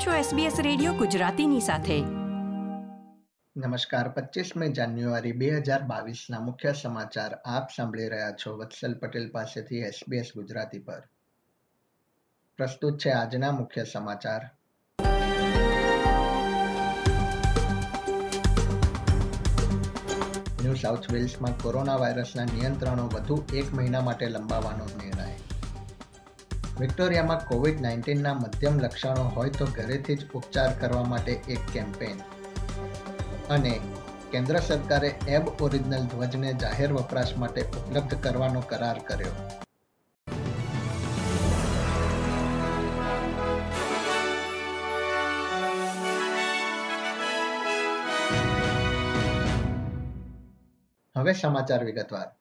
આપ છો SBS radio ગુજરાતીની સાથે. નમસ્કાર પચીસમી જાન્યુઆરી બે હજાર બાવીસના મુખ્ય સમાચાર આપ સાંભળી રહ્યા છો વત્સલ પટેલ પાસેથી SBS ગુજરાતી પર. પ્રસ્તુત છે આજના મુખ્ય સમાચાર. ન્યૂ સાઉથ વેલ્સમાં કોરોના વાયરસના નિયંત્રણો વધુ એક મહિના માટે લંબાવવાનો નિર્ણય. વિક્ટોરિયામાં કોવિડ નાઇન્ટીનના મધ્યમ લક્ષણો હોય તો ઘરેથી જ ઉપચાર કરવા માટે એક કેમ્પેન અને કેન્દ્ર સરકારે એબ ઓરિજિનલ ધ્વજને જાહેર વપરાશ માટે ઉપલબ્ધ કરવાનો કરાર કર્યો. હવે સમાચાર વિગતવાર.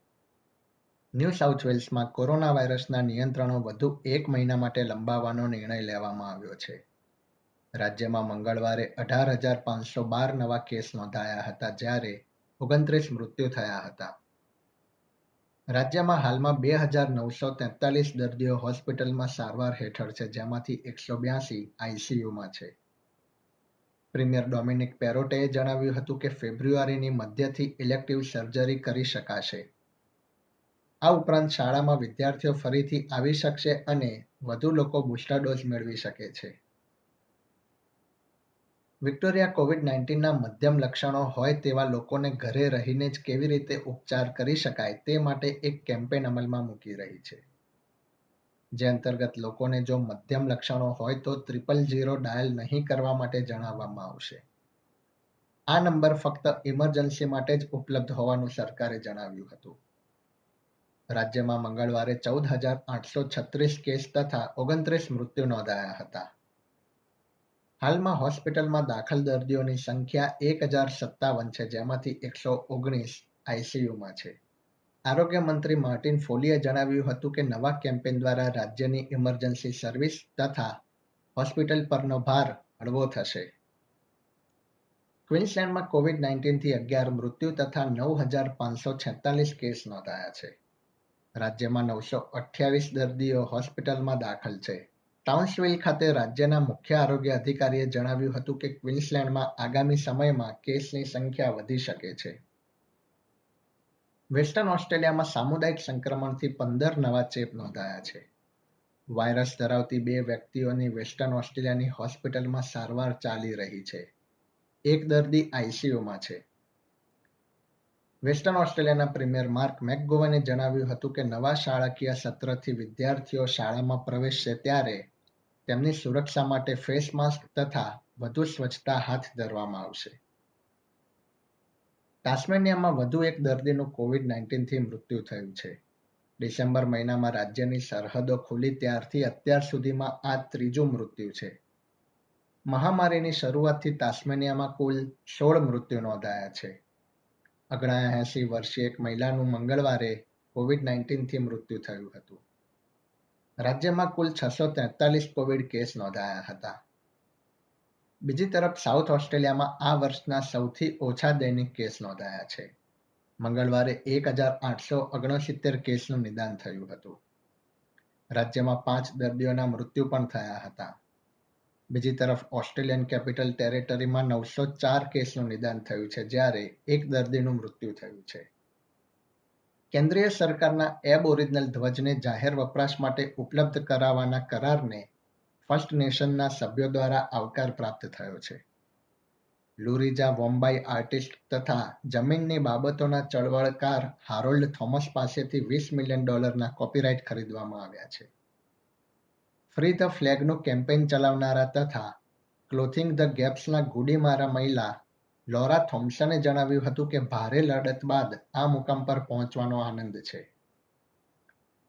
ન્યૂ સાઉથ વેલ્સમાં કોરોના વાયરસના નિયંત્રણો વધુ એક મહિના માટે લંબાવવાનો નિર્ણય લેવામાં આવ્યો છે. રાજ્યમાં મંગળવારે અઢાર હજાર પાંચસો બાર નવા કેસ નોંધાયા હતા, જ્યારે ઓગણત્રીસ મૃત્યુ થયા હતા. રાજ્યમાં હાલમાં બે હજાર નવસો તેતાલીસ દર્દીઓ હોસ્પિટલમાં સારવાર હેઠળ છે, જેમાંથી એકસો બ્યાસી આઈસીયુમાં છે. પ્રીમિયર ડોમિનિક પેરોટેએ જણાવ્યું હતું કે ફેબ્રુઆરીની મધ્યથી ઇલેક્ટિવ સર્જરી કરી શકાશે. આ ઉપરાંત શાળામાં વિદ્યાર્થીઓ ફરીથી આવી શકશે અને વધુ લોકો બુસ્ટર ડોઝ મેળવી શકે છે. વિક્ટોરિયા કોવિડ નાઇન્ટીનના મધ્યમ લક્ષણો હોય તેવા લોકોને ઘરે રહીને જ કેવી રીતે ઉપચાર કરી શકાય તે માટે એક કેમ્પેન અમલમાં મૂકી રહી છે. જે અંતર્ગત લોકોને જો મધ્યમ લક્ષણો હોય તો ત્રિપલ ઝીરો ડાયલ નહીં કરવા માટે જણાવવામાં આવશે. આ નંબર ફક્ત ઇમરજન્સી માટે જ ઉપલબ્ધ હોવાનું સરકારે જણાવ્યું હતું. રાજ્યમાં મંગળવારે ચૌદ હજાર આઠસો છત્રીસ કેસ તથા ઓગણત્રીસ મૃત્યુ નોંધાયા હતા. હાલમાં હોસ્પિટલમાં દાખલ દર્દીઓની સંખ્યા એક હજાર સત્તાવન છે, જેમાંથી એકસો ઓગણીસ આઈસીયુમાં છે. આરોગ્ય મંત્રી માર્ટિન ફોલીએ જણાવ્યું હતું કે નવા કેમ્પેન દ્વારા રાજ્યની ઇમરજન્સી સર્વિસ તથા હોસ્પિટલ પરનો ભાર હળવો થશે. ક્વિન્સલેન્ડમાં કોવિડ નાઇન્ટીનથી અગિયાર મૃત્યુ તથા નવ હજાર પાંચસો છેતાલીસ કેસ નોંધાયા છે. રાજ્યમાં નવસો અઠ્યાવીસ દર્દીઓ હોસ્પિટલમાં દાખલ છે. ટાઉન્સવિલ ખાતે રાજ્યના મુખ્ય આરોગ્ય અધિકારીએ જણાવ્યું હતું કે ક્વિન્સલેન્ડમાં આગામી સમયમાં કેસની સંખ્યા વધી શકે છે. વેસ્ટર્ન ઓસ્ટ્રેલિયામાં સામુદાયિક સંક્રમણથી પંદર નવા ચેપ નોંધાયા છે. વાયરસ ધરાવતી બે વ્યક્તિઓની વેસ્ટર્ન ઓસ્ટ્રેલિયાની હોસ્પિટલમાં સારવાર ચાલી રહી છે. એક દર્દી આઈસીયુમાં છે. વેસ્ટર્ન ઓસ્ટ્રેલિયાના પ્રીમિયર માર્ક મેકગોવને જણાવ્યું હતું કે નવા શાળાકીય સત્રથી વિદ્યાર્થીઓ શાળામાં પ્રવેશશે ત્યારે તેમની સુરક્ષા માટે ફેસ માસ્ક તથા વધુ સ્વચ્છતા હાથ ધરવામાં આવશે. તાસ્મેનિયામાં વધુ એક દર્દીનું કોવિડ નાઇન્ટીનથી મૃત્યુ થયું છે. ડિસેમ્બર મહિનામાં રાજ્યની સરહદો ખુલી ત્યારથી અત્યાર સુધીમાં આ ત્રીજું મૃત્યુ છે. મહામારીની શરૂઆતથી તાસ્મેનિયામાં કુલ સોળ મૃત્યુ નોંધાયા છે. ઓગણએંસી વર્ષીય એક મહિલાનું મંગળવારે કોવિડ નાઇન્ટીનથી મૃત્યુ થયું હતું. રાજ્યમાં કુલ છસો તેતાલીસ કોવિડ કેસ નોંધાયા હતા. બીજી તરફ સાઉથ ઓસ્ટ્રેલિયામાં આ વર્ષના સૌથી ઓછા દૈનિક કેસ નોંધાયા છે. મંગળવારે એક હજાર આઠસો ઓગણસિત્તેર કેસનું નિદાન થયું હતું. રાજ્યમાં પાંચ દર્દીઓના મૃત્યુ પણ થયા હતા. બીજી તરફ ઓસ્ટ્રેલિયન કેપિટલ ટેરેટરીમાં નવસો ચાર કેસનું નિદાન થયું છે, જ્યારે એક દર્દીનું મૃત્યુ થયું છે. કેન્દ્રીય સરકારના એબ ઓરિજિનલ ધ્વજને જાહેર વપરાશ માટે ઉપલબ્ધ કરાવવાના કરારને ફર્સ્ટ નેશનના સભ્યો દ્વારા આવકાર પ્રાપ્ત થયો છે. લુરિજા વોમ્બાઈ આર્ટિસ્ટ તથા જમીનની બાબતોના ચળવળકાર હારોલ્ડ થોમસ પાસેથી વીસ મિલિયન ડોલરના કોપીરાઇટ ખરીદવામાં આવ્યા છે. ફ્રી ધ ફ્લેગનું કેમ્પેઇન ચલાવનારા તથા ક્લોથિંગ ધ ગેપ્સના ગુડીમારા મહિલા લોરા થોમ્સને જણાવ્યું હતું કે ભારે લડત બાદ આ મુકામ પર પહોંચવાનો આનંદ છે.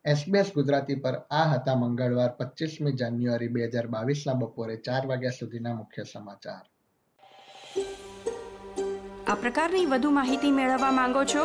એસબીએસ ગુજરાતી પર આ હતા મંગળવાર પચીસમી જાન્યુઆરી બે હજાર બાવીસના બપોરે ચાર વાગ્યા સુધીના મુખ્ય સમાચાર. આ પ્રકારની વધુ માહિતી મેળવવા માંગો છો?